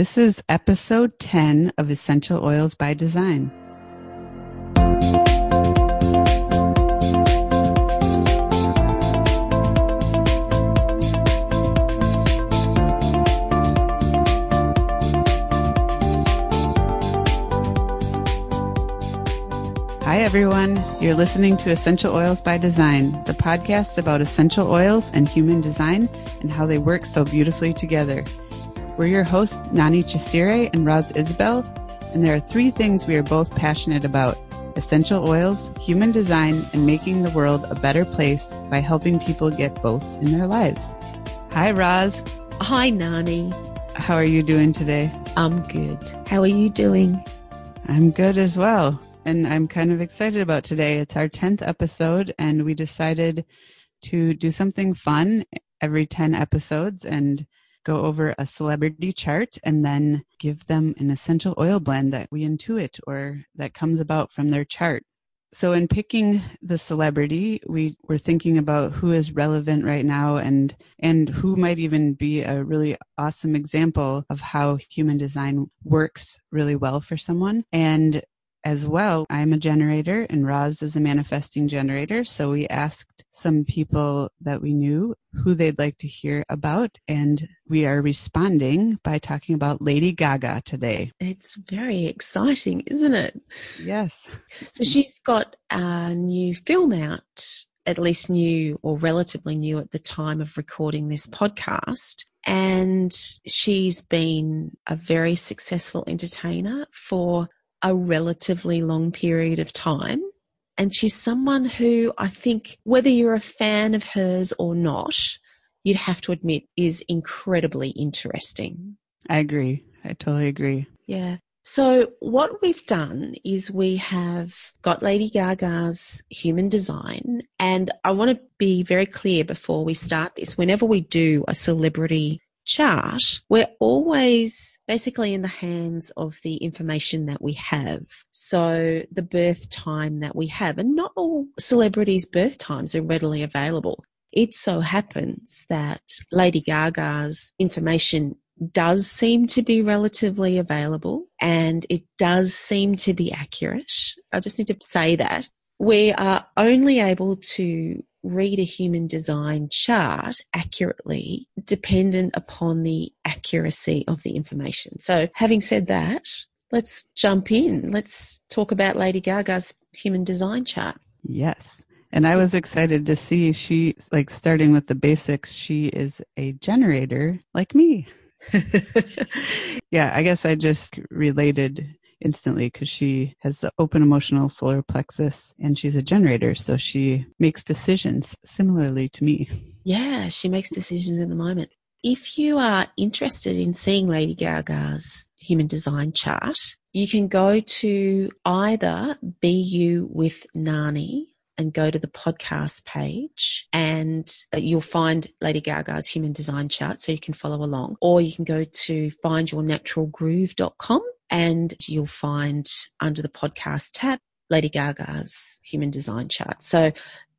This is episode 10 of Essential Oils by Design. Hi, everyone. You're listening to Essential Oils by Design, the podcast about essential oils and human design and how they work so beautifully together. We're your hosts, Nani Chisire and Roz Isabel, and there are three things we are both passionate about essential oils, human design, and making the world a better place by helping people get both in their lives. Hi, Roz. Hi, Nani. How are you doing today? I'm good. How are you doing? I'm good as well. And I'm kind of excited about today. It's our 10th episode, and we decided to do something fun every 10 episodes and go over a celebrity chart and then give them an essential oil blend that we intuit or that comes about from their chart. So in picking the celebrity, we were thinking about who is relevant right now and and who might even be a really awesome example of how human design works really well for someone. And as well. I'm a generator and Roz is a manifesting generator. So we asked some people that we knew who they'd like to hear about. And we are responding by talking about Lady Gaga today. It's very exciting, isn't it? Yes. So she's got a new film out, at least new or relatively new at the time of recording this podcast. And she's been a very successful entertainer for a relatively long period of time. And she's someone who I think, whether you're a fan of hers or not, you'd have to admit is incredibly interesting. I agree. I totally agree. Yeah. So, what we've done is we have got Lady Gaga's human design. And I want to be very clear before we start this whenever we do a celebrity chart, we're always basically in the hands of the information that we have. So the birth time that we have, and not all celebrities' birth times are readily available. It so happens that Lady Gaga's information does seem to be relatively available and it does seem to be accurate. I just need to say that. We are only able to read a human design chart accurately dependent upon the accuracy of the information. So having said that, let's jump in. Let's talk about Lady Gaga's human design chart. Yes. And I was excited to see she, like starting with the basics, she is a generator like me. yeah, I guess I just related instantly because she has the open emotional solar plexus and she's a generator. So she makes decisions similarly to me. Yeah, she makes decisions in the moment. If you are interested in seeing Lady Gaga's human design chart, you can go to either Be You with Nani and go to the podcast page and uh, you'll find Lady Gaga's human design chart so you can follow along. Or you can go to findyournaturalgroove.com and you'll find under the podcast tab Lady Gaga's human design chart. So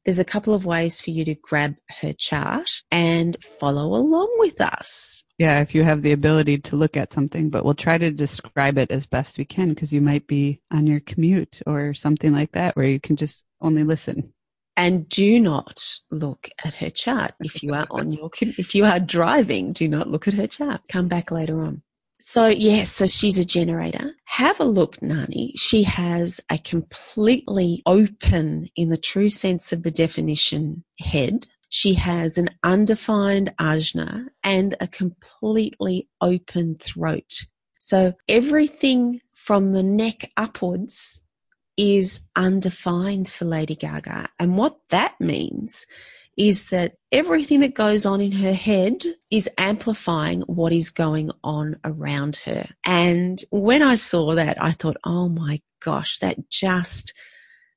there's a couple of ways for you to grab her chart and follow along with us. Yeah, if you have the ability to look at something, but we'll try to describe it as best we can because you might be on your commute or something like that where you can just only listen. And do not look at her chart if you are on your if you are driving. Do not look at her chart. Come back later on. So, yes, so she's a generator. Have a look, Nani. She has a completely open, in the true sense of the definition, head. She has an undefined ajna and a completely open throat. So everything from the neck upwards is undefined for Lady Gaga. And what that means is that everything that goes on in her head is amplifying what is going on around her. And when I saw that, I thought, oh my gosh, that just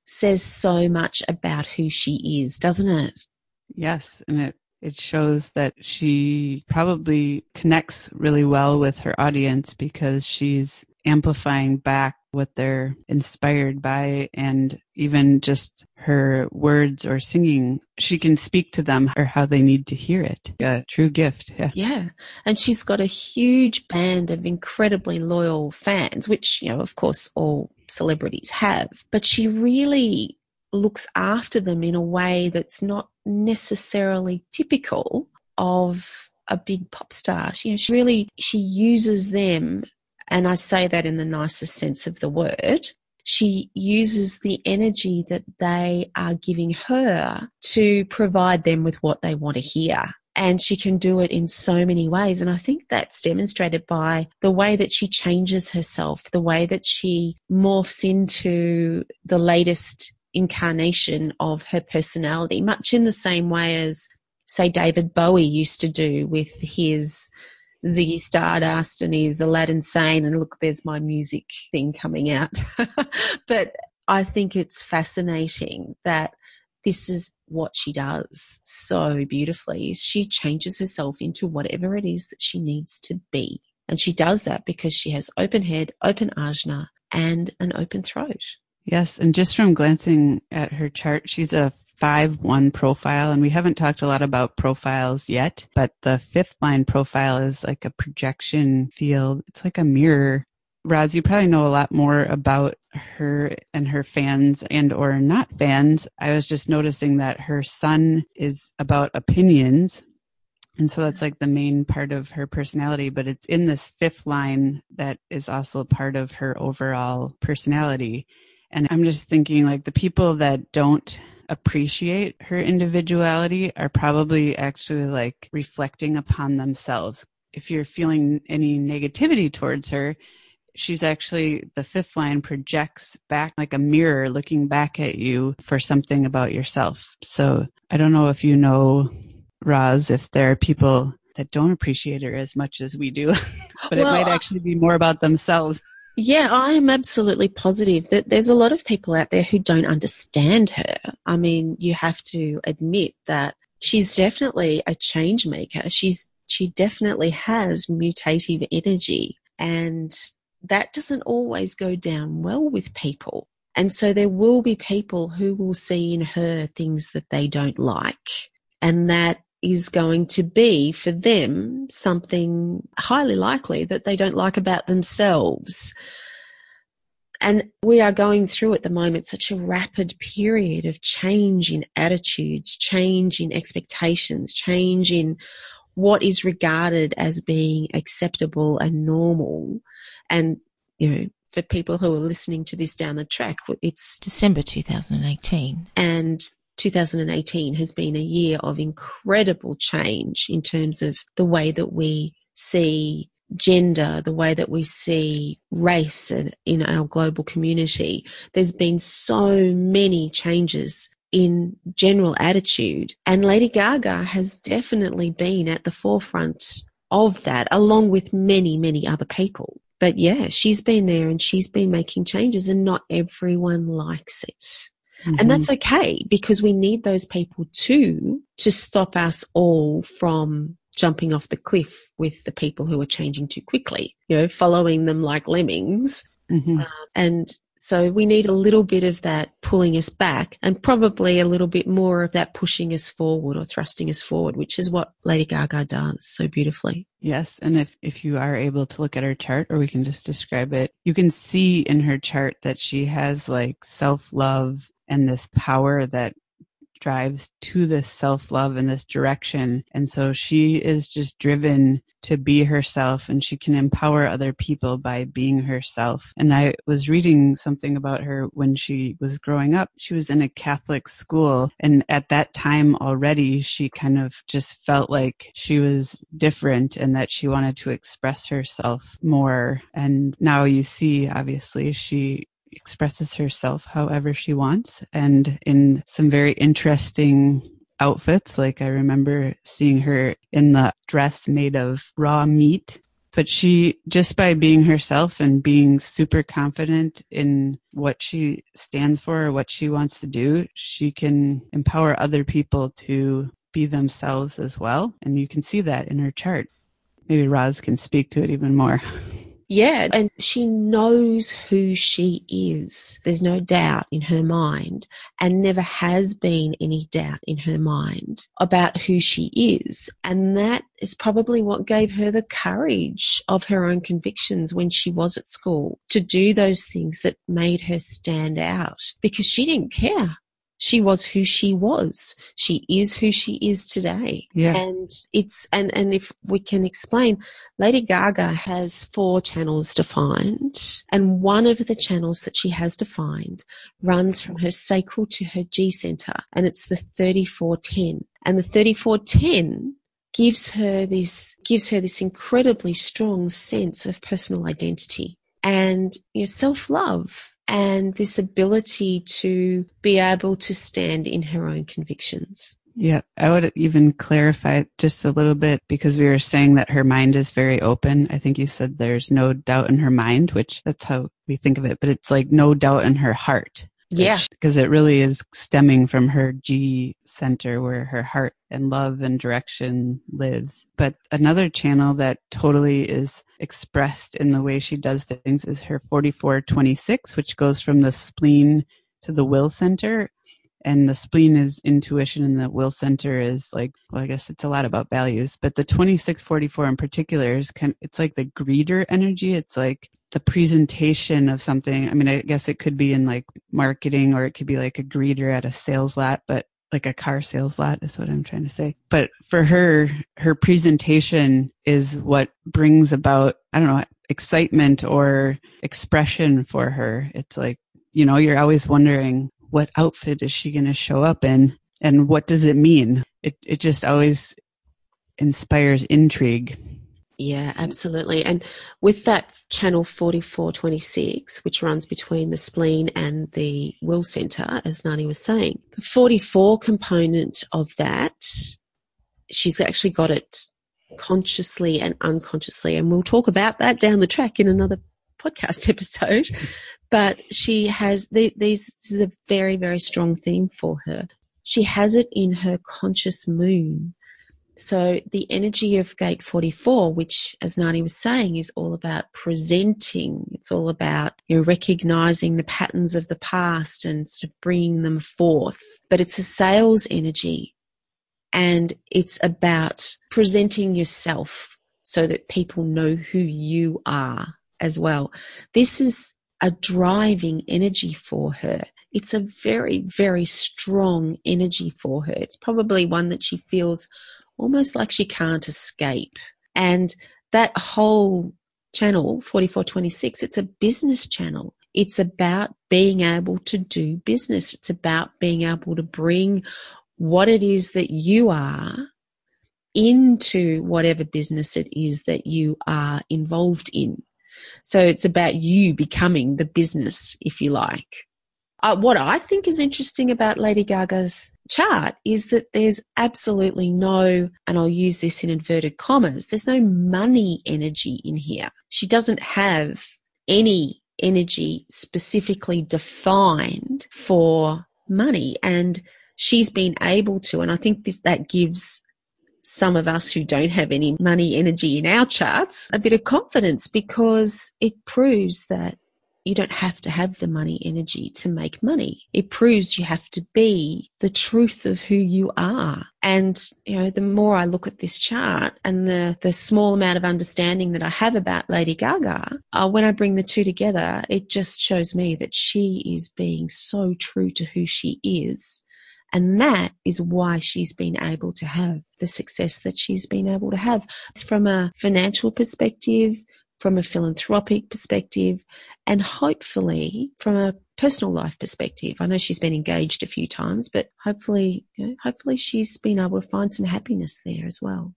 says so much about who she is, doesn't it? Yes. And it, it shows that she probably connects really well with her audience because she's amplifying back what they're inspired by and even just her words or singing she can speak to them or how they need to hear it. A true gift yeah. Yeah. And she's got a huge band of incredibly loyal fans which you know of course all celebrities have. But she really looks after them in a way that's not necessarily typical of a big pop star. You know, she really she uses them, and I say that in the nicest sense of the word. She uses the energy that they are giving her to provide them with what they want to hear. And she can do it in so many ways. And I think that's demonstrated by the way that she changes herself, the way that she morphs into the latest incarnation of her personality, much in the same way as say David Bowie used to do with his Ziggy Stardust and his Aladdin Sane and look there's my music thing coming out. but I think it's fascinating that this is what she does so beautifully. She changes herself into whatever it is that she needs to be. And she does that because she has open head, open ajna, and an open throat. Yes. And just from glancing at her chart, she's a five one profile and we haven't talked a lot about profiles yet but the fifth line profile is like a projection field it's like a mirror Roz, you probably know a lot more about her and her fans and or not fans. I was just noticing that her sun is about opinions. And so that's like the main part of her personality, but it's in this fifth line that is also part of her overall personality. And I'm just thinking like the people that don't appreciate her individuality are probably actually like reflecting upon themselves. If you're feeling any negativity towards her, she's actually the fifth line projects back like a mirror looking back at you for something about yourself. So I don't know if you know, Roz, if there are people that don't appreciate her as much as we do, but well, it might uh actually be more about themselves. Yeah, I am absolutely positive that there's a lot of people out there who don't understand her. I mean, you have to admit that she's definitely a change maker. She's she definitely has mutative energy and that doesn't always go down well with people. And so there will be people who will see in her things that they don't like. And that is going to be for them something highly likely that they don't like about themselves. And we are going through at the moment such a rapid period of change in attitudes, change in expectations, change in what is regarded as being acceptable and normal. And, you know, for people who are listening to this down the track, it's December 2018. And 2018 has been a year of incredible change in terms of the way that we see gender, the way that we see race in our global community. There's been so many changes in general attitude. And Lady Gaga has definitely been at the forefront of that, along with many, many other people. But yeah, she's been there and she's been making changes, and not everyone likes it. Mm-hmm. And that's okay because we need those people too to stop us all from jumping off the cliff with the people who are changing too quickly, you know, following them like lemmings. Mm-hmm. Uh, and so we need a little bit of that pulling us back and probably a little bit more of that pushing us forward or thrusting us forward, which is what Lady Gaga does so beautifully. Yes. And if, if you are able to look at her chart or we can just describe it, you can see in her chart that she has like self love and this power that drives to this self love in this direction. And so she is just driven to be herself and she can empower other people by being herself. And I was reading something about her when she was growing up. She was in a Catholic school and at that time already she kind of just felt like she was different and that she wanted to express herself more. And now you see, obviously, she expresses herself however she wants and in some very interesting outfits. Like I remember seeing her in the dress made of raw meat. But she, just by being herself and being super confident in what she stands for or what she wants to do, she can empower other people to be themselves as well. And you can see that in her chart. Maybe Roz can speak to it even more. Yeah, and she knows who she is. There's no doubt in her mind, and never has been any doubt in her mind about who she is. And that is probably what gave her the courage of her own convictions when she was at school to do those things that made her stand out because she didn't care she was who she was. She is who she is today. Yeah. And it's, and, and if we can explain, Lady Gaga has four channels defined. And one of the channels that she has defined runs from her sacral to her G center. And it's the 3410. And the 3410 gives her this, gives her this incredibly strong sense of personal identity and you know, self love and this ability to be able to stand in her own convictions. Yeah, I would even clarify just a little bit because we were saying that her mind is very open. I think you said there's no doubt in her mind, which that's how we think of it, but it's like no doubt in her heart. Yeah. Because it really is stemming from her G center where her heart and love and direction lives. But another channel that totally is expressed in the way she does things is her 4426, which goes from the spleen to the will center. And the spleen is intuition and the will center is like, well, I guess it's a lot about values, but the 2644 in particular is kind of, it's like the greeter energy. It's like the presentation of something. I mean, I guess it could be in like marketing or it could be like a greeter at a sales lot, but like a car sales lot is what I'm trying to say. But for her, her presentation is what brings about, I don't know, excitement or expression for her. It's like, you know, you're always wondering what outfit is she going to show up in and what does it mean? It, it just always inspires intrigue. Yeah, absolutely. And with that channel 4426, which runs between the spleen and the will center, as Nani was saying, the 44 component of that, she's actually got it consciously and unconsciously. And we'll talk about that down the track in another podcast episode. But she has the, these, this is a very, very strong theme for her. She has it in her conscious moon so the energy of gate 44, which as Nani was saying, is all about presenting. It's all about you know, recognizing the patterns of the past and sort of bringing them forth. But it's a sales energy and it's about presenting yourself so that people know who you are as well. This is a driving energy for her. It's a very, very strong energy for her. It's probably one that she feels almost like she can't escape. And that whole channel, 4426, it's a business channel. It's about being able to do business. It's about being able to bring what it is that you are into whatever business it is that you are involved in. So it's about you becoming the business, if you like. Uh, what I think is interesting about Lady Gaga's chart is that there's absolutely no, and I'll use this in inverted commas, there's no money energy in here. She doesn't have any energy specifically defined for money. And she's been able to, and I think this, that gives some of us who don't have any money energy in our charts a bit of confidence because it proves that you don't have to have the money energy to make money. It proves you have to be the truth of who you are. And, you know, the more I look at this chart and the, the small amount of understanding that I have about Lady Gaga, uh, when I bring the two together, it just shows me that she is being so true to who she is. And that is why she's been able to have the success that she's been able to have. From a financial perspective, from a philanthropic perspective, and hopefully from a personal life perspective. I know she's been engaged a few times, but hopefully, you know, hopefully she's been able to find some happiness there as well.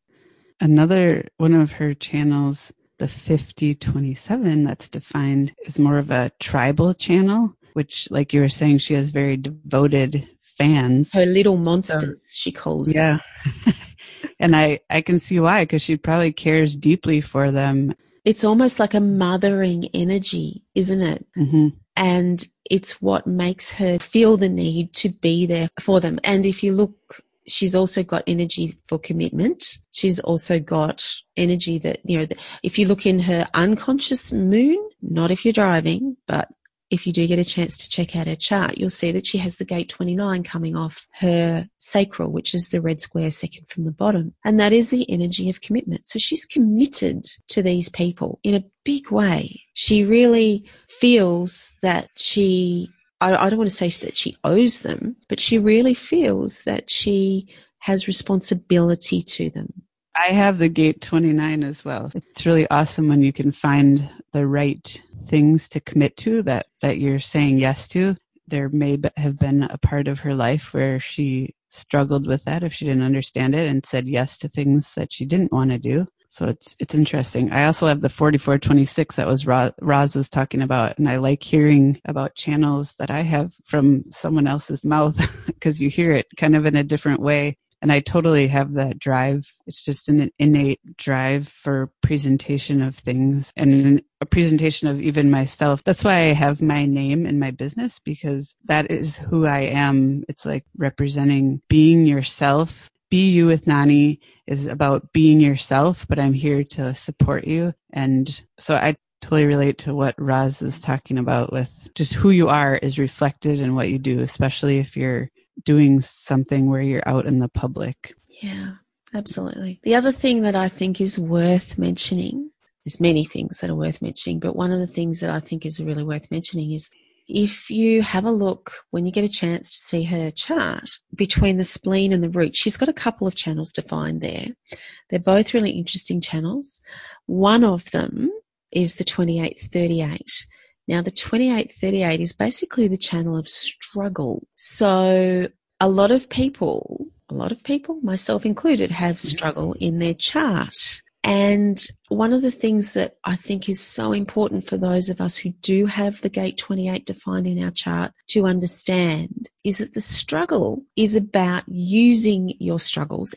Another one of her channels, the 5027 that's defined is more of a tribal channel, which like you were saying, she has very devoted fans. Her little monsters, so, she calls them yeah. and I, I can see why, because she probably cares deeply for them it's almost like a mothering energy, isn't it? Mm-hmm. And it's what makes her feel the need to be there for them. And if you look she's also got energy for commitment. She's also got energy that, you know, if you look in her unconscious moon, not if you're driving, but if you do get a chance to check out her chart, you'll see that she has the gate 29 coming off her sacral, which is the red square second from the bottom. And that is the energy of commitment. So she's committed to these people in a big way. She really feels that she, I, don't want to say that she owes them, but she really feels that she has responsibility to them. I have the gate 29 as well. It's really awesome when you can find the right things to commit to that that you're saying yes to there may have been a part of her life where she struggled with that if she didn't understand it and said yes to things that she didn't want to do so it's it's interesting. I also have the 4426 that was Roz, Roz was talking about, and I like hearing about channels that I have from someone else's mouth because you hear it kind of in a different way and I totally have that drive. It's just an innate drive for presentation of things and a presentation of even myself. That's why I have my name in my business because that is who I am. It's like representing being yourself. Be you with Nani is about being yourself, but I'm here to support you. And so I totally relate to what Roz is talking about with just who you are is reflected in what you do, especially if you're doing something where you're out in the public. Yeah, absolutely. The other thing that I think is worth mentioning, there's many things that are worth mentioning, but one of the things that I think is really worth mentioning is if you have a look when you get a chance to see her chart between the spleen and the root, she's got a couple of channels defined there. They're both really interesting channels. One of them is the 2838 now, the 2838 is basically the channel of struggle. So, a lot of people, a lot of people, myself included, have mm-hmm. struggle in their chart. And one of the things that I think is so important for those of us who do have the gate 28 defined in our chart to understand is that the struggle is about using your struggles.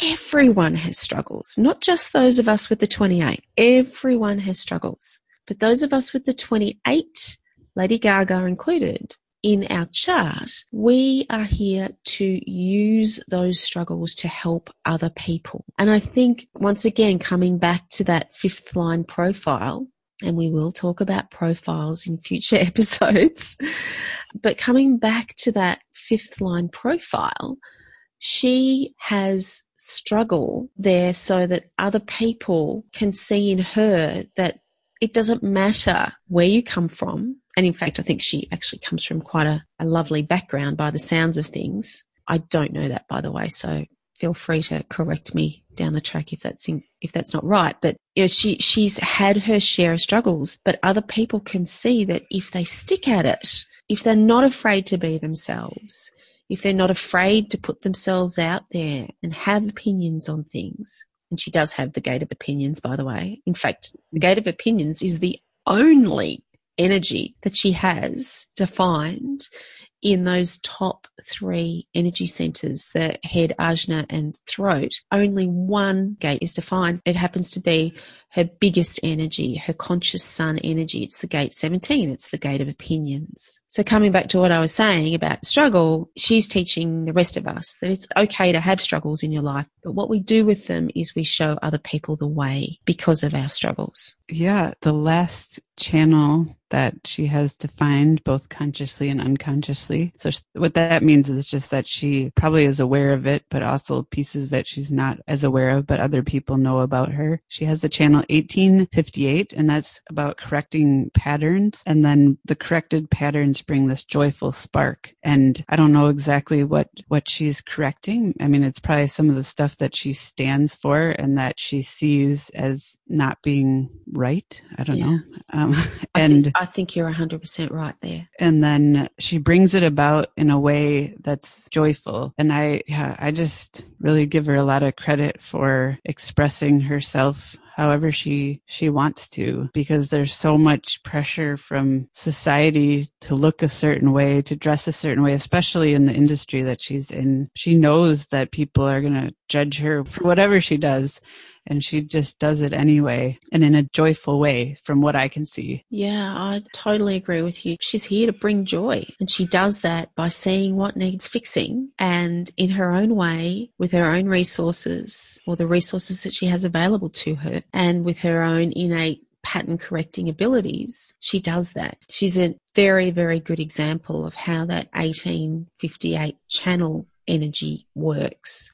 Everyone has struggles, not just those of us with the 28. Everyone has struggles. But those of us with the 28, Lady Gaga included, in our chart, we are here to use those struggles to help other people. And I think once again, coming back to that fifth line profile, and we will talk about profiles in future episodes, but coming back to that fifth line profile, she has struggle there so that other people can see in her that it doesn't matter where you come from. And in fact, I think she actually comes from quite a, a lovely background by the sounds of things. I don't know that, by the way. So feel free to correct me down the track if that's in, if that's not right. But you know, she she's had her share of struggles, but other people can see that if they stick at it, if they're not afraid to be themselves, if they're not afraid to put themselves out there and have opinions on things, and she does have the gate of opinions, by the way. In fact, the gate of opinions is the only energy that she has defined in those top three energy centers, the head, ajna, and throat, only one gate is defined. It happens to be her biggest energy, her conscious sun energy. It's the gate 17. It's the gate of opinions. So coming back to what I was saying about struggle, she's teaching the rest of us that it's okay to have struggles in your life. But what we do with them is we show other people the way because of our struggles. Yeah. The last channel that she has defined both consciously and unconsciously. So what that means is just that she probably is aware of it, but also pieces of it she's not as aware of, but other people know about her. She has the channel 1858 and that's about correcting patterns. And then the corrected patterns bring this joyful spark. And I don't know exactly what, what she's correcting. I mean, it's probably some of the stuff that she stands for and that she sees as not being right. I don't yeah. know. Um, and I think, I think you're 100% right there. And then she brings it about in a way that's joyful. And I, yeah, I just really give her a lot of credit for expressing herself however she she wants to because there's so much pressure from society to look a certain way to dress a certain way especially in the industry that she's in she knows that people are going to judge her for whatever she does and she just does it anyway and in a joyful way from what I can see. Yeah, I totally agree with you. She's here to bring joy and she does that by seeing what needs fixing and in her own way with her own resources or the resources that she has available to her and with her own innate pattern correcting abilities, she does that. She's a very, very good example of how that 1858 channel energy works.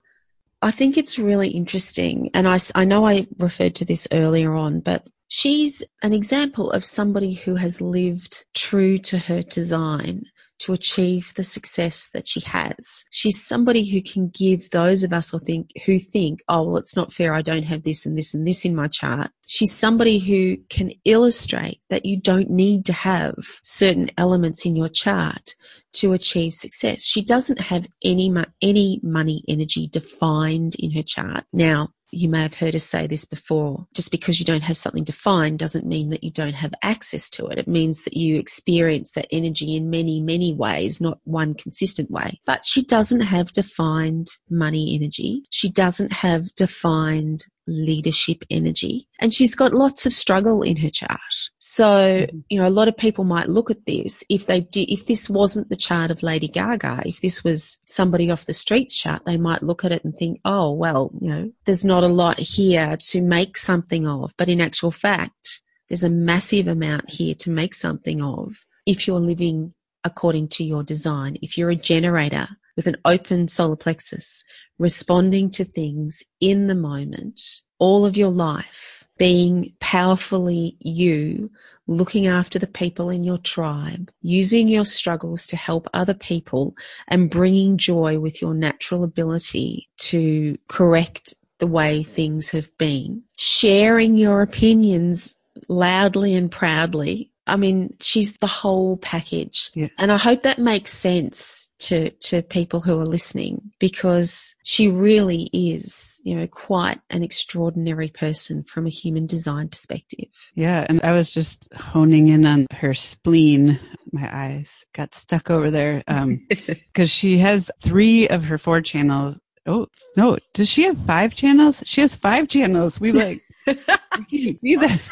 I think it's really interesting, and I, I know I referred to this earlier on, but she's an example of somebody who has lived true to her design to achieve the success that she has. She's somebody who can give those of us who think, who think, oh, well, it's not fair. I don't have this and this and this in my chart. She's somebody who can illustrate that you don't need to have certain elements in your chart to achieve success. She doesn't have any, any money energy defined in her chart. Now, you may have heard us say this before. Just because you don't have something defined doesn't mean that you don't have access to it. It means that you experience that energy in many, many ways, not one consistent way. But she doesn't have defined money energy. She doesn't have defined leadership energy. And she's got lots of struggle in her chart. So, mm-hmm. you know, a lot of people might look at this if they did, if this wasn't the chart of Lady Gaga, if this was somebody off the streets chart, they might look at it and think, oh, well, you know, there's not a lot here to make something of. But in actual fact, there's a massive amount here to make something of if you're living according to your design. If you're a generator with an open solar plexus, responding to things in the moment, all of your life, being powerfully you, looking after the people in your tribe, using your struggles to help other people, and bringing joy with your natural ability to correct the way things have been, sharing your opinions loudly and proudly I mean, she's the whole package. Yeah. And I hope that makes sense to, to people who are listening because she really is, you know, quite an extraordinary person from a human design perspective. Yeah. And I was just honing in on her spleen. My eyes got stuck over there. Um, cause she has three of her four channels. Oh, no. Does she have five channels? She has five channels. We like, see that.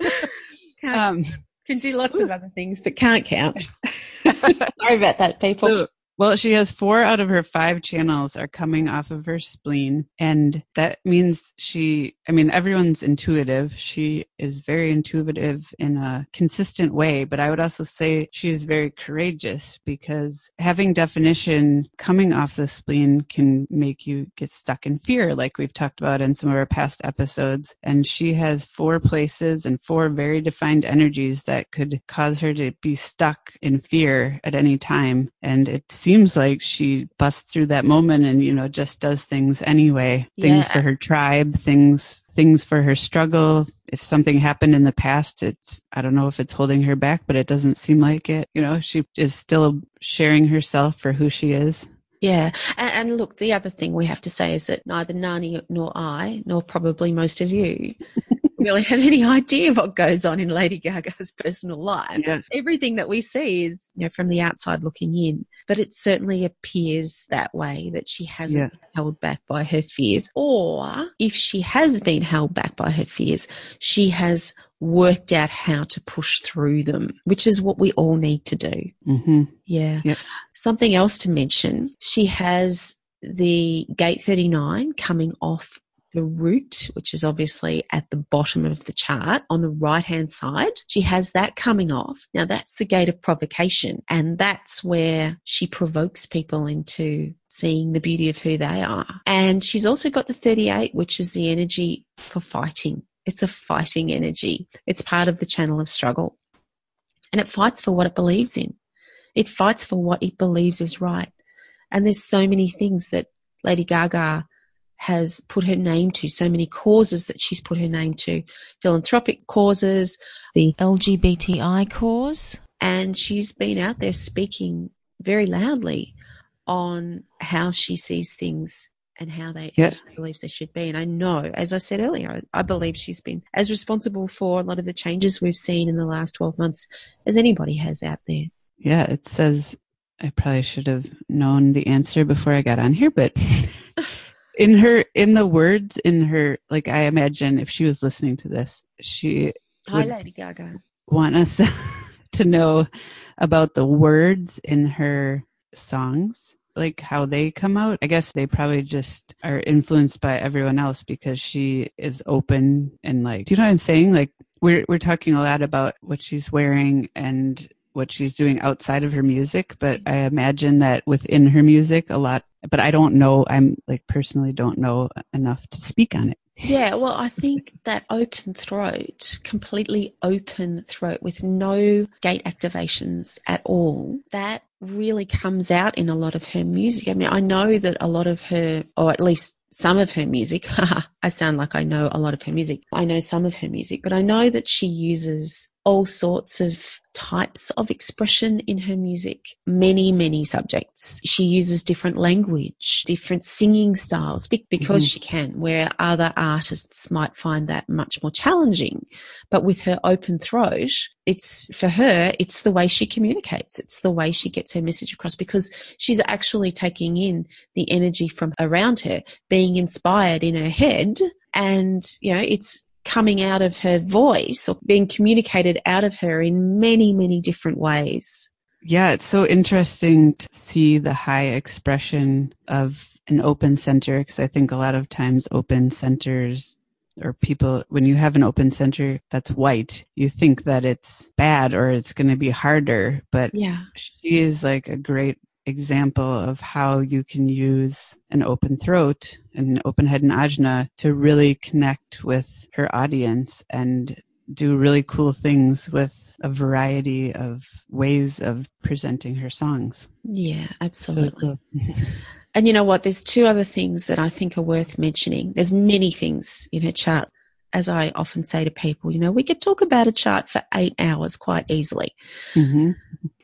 um, can do lots of other things, but can't count. Sorry about that, people. Well, she has four out of her five channels are coming off of her spleen. And that means she, I mean, everyone's intuitive. She is very intuitive in a consistent way. But I would also say she is very courageous because having definition coming off the spleen can make you get stuck in fear, like we've talked about in some of our past episodes. And she has four places and four very defined energies that could cause her to be stuck in fear at any time. And it's seems like she busts through that moment and, you know, just does things anyway. Things for her tribe, things things for her struggle. If something happened in the past, it's, I don't know if it's holding her back, but it doesn't seem like it. You know, she is still sharing herself for who she is. Yeah. And, and, look, the other thing we have to say is that neither Nani nor I, nor probably most of you, really have any idea what goes on in Lady Gaga's personal life. Yeah. Everything that we see is, you know, from the outside looking in, but it certainly appears that way that she hasn't yeah. been held back by her fears. Or if she has been held back by her fears, she has worked out how to push through them, which is what we all need to do. Mm-hmm. Yeah. Yep. Something else to mention, she has the gate 39 coming off the root, which is obviously at the bottom of the chart on the right hand side. She has that coming off. Now that's the gate of provocation. And that's where she provokes people into seeing the beauty of who they are. And she's also got the 38, which is the energy for fighting. It's a fighting energy. It's part of the channel of struggle. And it fights for what it believes in. It fights for what it believes is right. And there's so many things that Lady Gaga has put her name to, so many causes that she's put her name to, philanthropic causes, the LGBTI cause. And she's been out there speaking very loudly on how she sees things and how they yeah. believes they should be. And I know, as I said earlier, I believe she's been as responsible for a lot of the changes we've seen in the last 12 months as anybody has out there. Yeah, it says I probably should have known the answer before I got on here, but in her in the words in her like I imagine if she was listening to this, she Hi, would Lady Gaga. want us to know about the words in her songs like how they come out. I guess they probably just are influenced by everyone else because she is open and like, do you know what I'm saying? Like we're we're talking a lot about what she's wearing and what she's doing outside of her music, but I imagine that within her music a lot but I don't know I'm like personally don't know enough to speak on it. Yeah, well, I think that open throat, completely open throat with no gate activations at all, that really comes out in a lot of her music. I mean, I know that a lot of her, or at least some of her music, I sound like I know a lot of her music. I know some of her music, but I know that she uses all sorts of types of expression in her music, many, many subjects. She uses different language, different singing styles because mm-hmm. she can, where other artists might find that much more challenging. But with her open throat, it's for her, it's the way she communicates. It's the way she gets her message across because she's actually taking in the energy from around her, being inspired in her head. And, you know, it's, coming out of her voice or being communicated out of her in many, many different ways. Yeah, it's so interesting to see the high expression of an open center because I think a lot of times open centers or people, when you have an open center that's white, you think that it's bad or it's going to be harder. But yeah, she is like a great example of how you can use an open throat and open head and ajna to really connect with her audience and do really cool things with a variety of ways of presenting her songs. Yeah, absolutely. So and you know what? There's two other things that I think are worth mentioning. There's many things in her chart. As I often say to people, you know, we could talk about a chart for eight hours quite easily. Mm-hmm.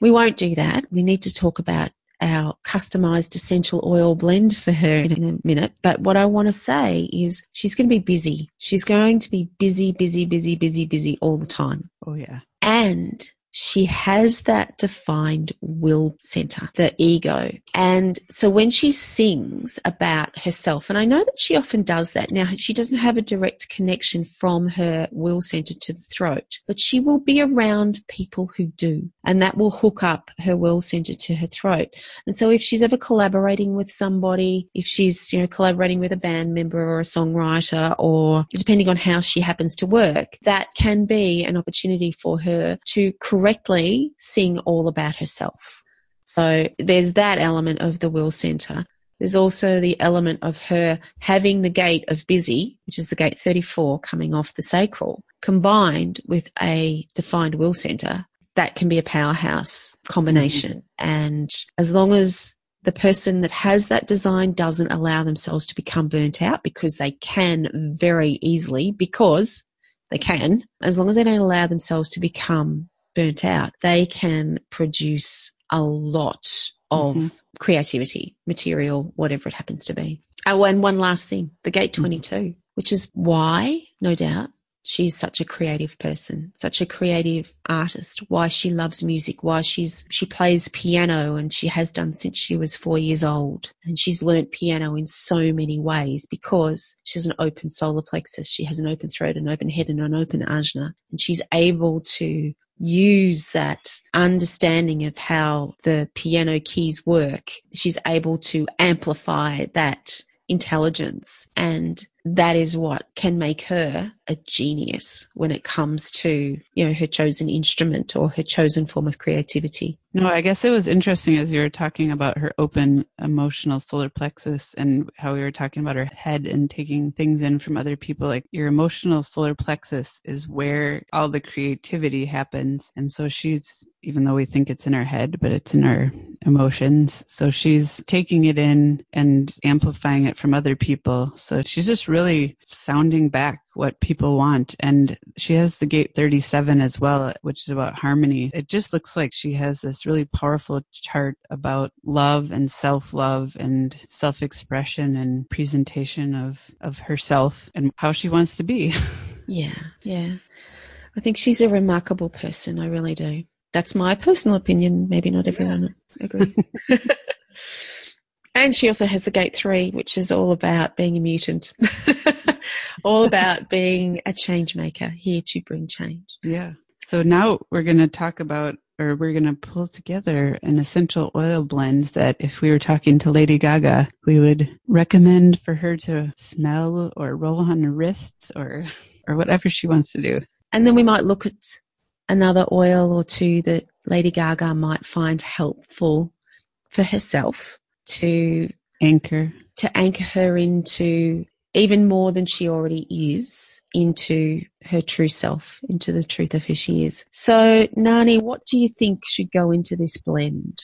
We won't do that. We need to talk about our customized essential oil blend for her in a minute. But what I want to say is she's going to be busy. She's going to be busy, busy, busy, busy, busy all the time. Oh, yeah. And she has that defined will center, the ego. And so when she sings about herself, and I know that she often does that now, she doesn't have a direct connection from her will center to the throat, but she will be around people who do. And that will hook up her will center to her throat. And so if she's ever collaborating with somebody, if she's, you know, collaborating with a band member or a songwriter, or depending on how she happens to work, that can be an opportunity for her to correctly sing all about herself. So there's that element of the will center. There's also the element of her having the gate of busy, which is the gate 34 coming off the sacral, combined with a defined will center. That can be a powerhouse combination. Mm-hmm. And as long as the person that has that design doesn't allow themselves to become burnt out because they can very easily because they can, as long as they don't allow themselves to become burnt out, they can produce a lot of mm-hmm. creativity, material, whatever it happens to be. Oh, and one last thing the Gate mm-hmm. 22, mm-hmm. which is why, no doubt, she's such a creative person, such a creative artist, why she loves music, why she's, she plays piano and she has done since she was four years old. And she's learnt piano in so many ways because she's an open solar plexus. She has an open throat, an open head and an open ajna. And she's able to use that understanding of how the piano keys work, she's able to amplify that intelligence. And that is what can make her a genius when it comes to, you know, her chosen instrument or her chosen form of creativity. No, I guess it was interesting as you were talking about her open emotional solar plexus and how we were talking about her head and taking things in from other people. Like your emotional solar plexus is where all the creativity happens. And so she's, even though we think it's in our head, but it's in our emotions. So she's taking it in and amplifying it from other people. So she's just really sounding back what people want. And she has the gate 37 as well, which is about harmony. It just looks like she has this really powerful chart about love and self love and self expression and presentation of, of herself and how she wants to be. yeah, yeah. I think she's a remarkable person. I really do. That's my personal opinion. Maybe not everyone yeah. agrees. And she also has the gate three, which is all about being a mutant, all about being a change maker, here to bring change. Yeah. So now we're going to talk about, or we're going to pull together an essential oil blend that if we were talking to Lady Gaga, we would recommend for her to smell or roll on her wrists or, or whatever she wants to do. And then we might look at another oil or two that Lady Gaga might find helpful for herself to anchor to anchor her into even more than she already is into her true self, into the truth of who she is. So, Nani, what do you think should go into this blend?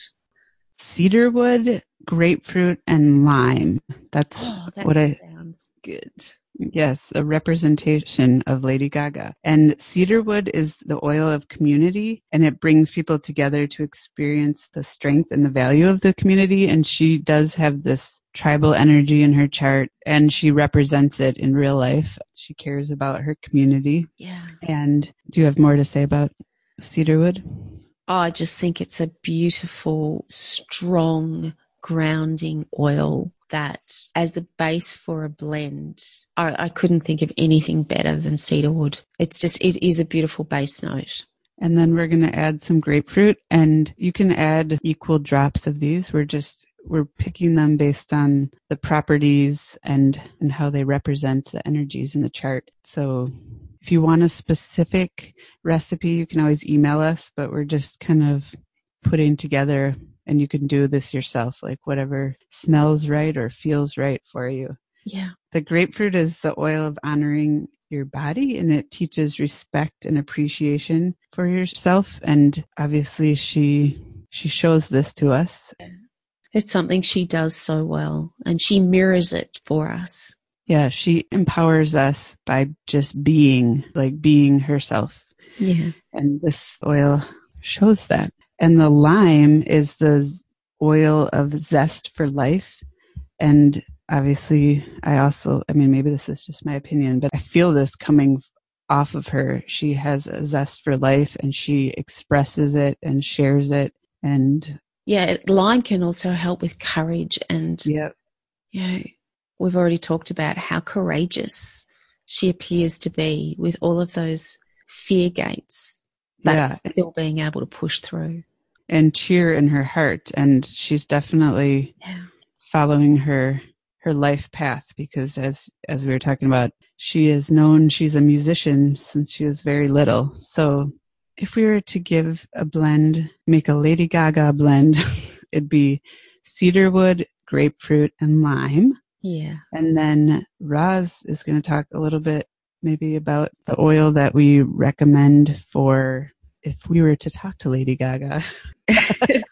Cedarwood, grapefruit, and lime. That's Oh, that what I sounds good. Yes, a representation of Lady Gaga. And cedarwood is the oil of community and it brings people together to experience the strength and the value of the community. And she does have this tribal energy in her chart and she represents it in real life. She cares about her community. Yeah. And do you have more to say about cedarwood? Oh, I just think it's a beautiful, strong, grounding oil that, as the base for a blend, I, I couldn't think of anything better than cedarwood. It's just, it is a beautiful base note. And then we're going to add some grapefruit and you can add equal drops of these. We're just, we're picking them based on the properties and, and how they represent the energies in the chart. So if you want a specific recipe, you can always email us, but we're just kind of putting together and you can do this yourself, like whatever smells right or feels right for you. Yeah. The grapefruit is the oil of honoring your body and it teaches respect and appreciation for yourself and obviously she she shows this to us It's something she does so well and she mirrors it for us. yeah she empowers us by just being like being herself Yeah. and this oil shows that and the lime is the oil of zest for life and obviously i also i mean maybe this is just my opinion but i feel this coming off of her she has a zest for life and she expresses it and shares it and Yeah. Lime can also help with courage and yeah you know, we've already talked about how courageous she appears to be with all of those fear gates, but yeah still being able to push through. And cheer in her heart and she's definitely Yeah. following her her life path because as as we were talking about she is known she's a musician since she was very little so if we were to give a blend make a lady gaga blend it'd be cedarwood grapefruit and lime Yeah. and then Roz is going to talk a little bit maybe about the oil that we recommend for if we were to talk to Lady Gaga.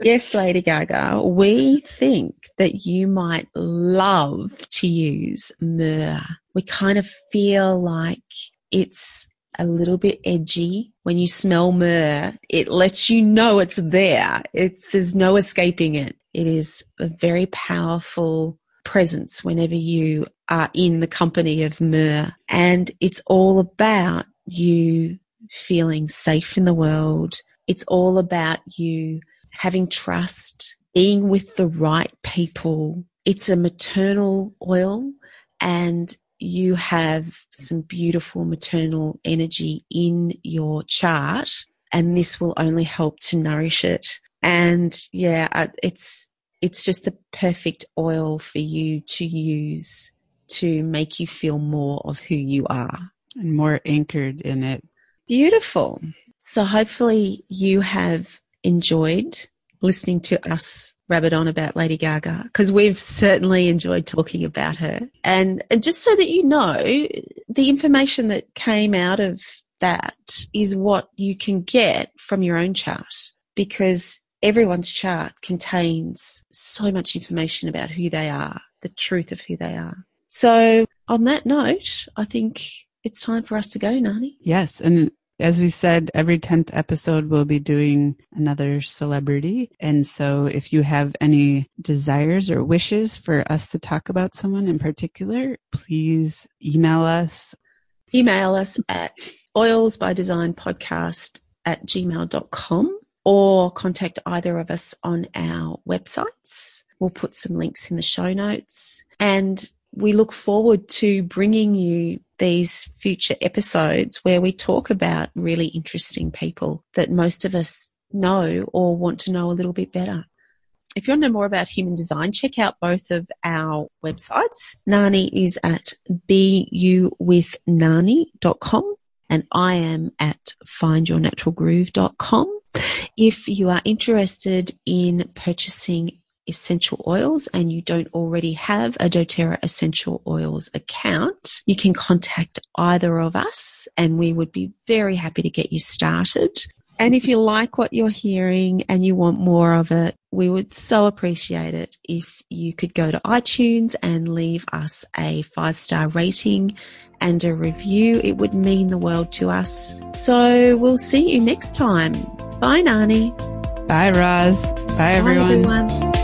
yes, Lady Gaga, we think that you might love to use myrrh. We kind of feel like it's a little bit edgy. When you smell myrrh, it lets you know it's there. It's, there's no escaping it. It is a very powerful presence whenever you are in the company of myrrh. And it's all about you feeling safe in the world. It's all about you having trust, being with the right people. It's a maternal oil and you have some beautiful maternal energy in your chart and this will only help to nourish it. And yeah, it's, it's just the perfect oil for you to use to make you feel more of who you are. and more anchored in it. Beautiful. So hopefully you have enjoyed listening to us rabbit on about Lady Gaga because we've certainly enjoyed talking about her. And, and just so that you know, the information that came out of that is what you can get from your own chart because everyone's chart contains so much information about who they are, the truth of who they are. So on that note, I think it's time for us to go, Nani. Yes. And as we said, every 10th episode we'll be doing another celebrity. And so if you have any desires or wishes for us to talk about someone in particular, please email us. Email us at oilsbydesignpodcast at gmail.com or contact either of us on our websites. We'll put some links in the show notes. And we look forward to bringing you these future episodes where we talk about really interesting people that most of us know or want to know a little bit better. If you want to know more about human design, check out both of our websites. Nani is at buwithnani.com and I am at findyournaturalgroove.com. If you are interested in purchasing essential oils and you don't already have a doTERRA essential oils account, you can contact either of us and we would be very happy to get you started. And if you like what you're hearing and you want more of it, we would so appreciate it if you could go to iTunes and leave us a five star rating and a review. It would mean the world to us. So we'll see you next time. Bye, Nani. Bye, Roz. Bye, everyone. Bye, everyone.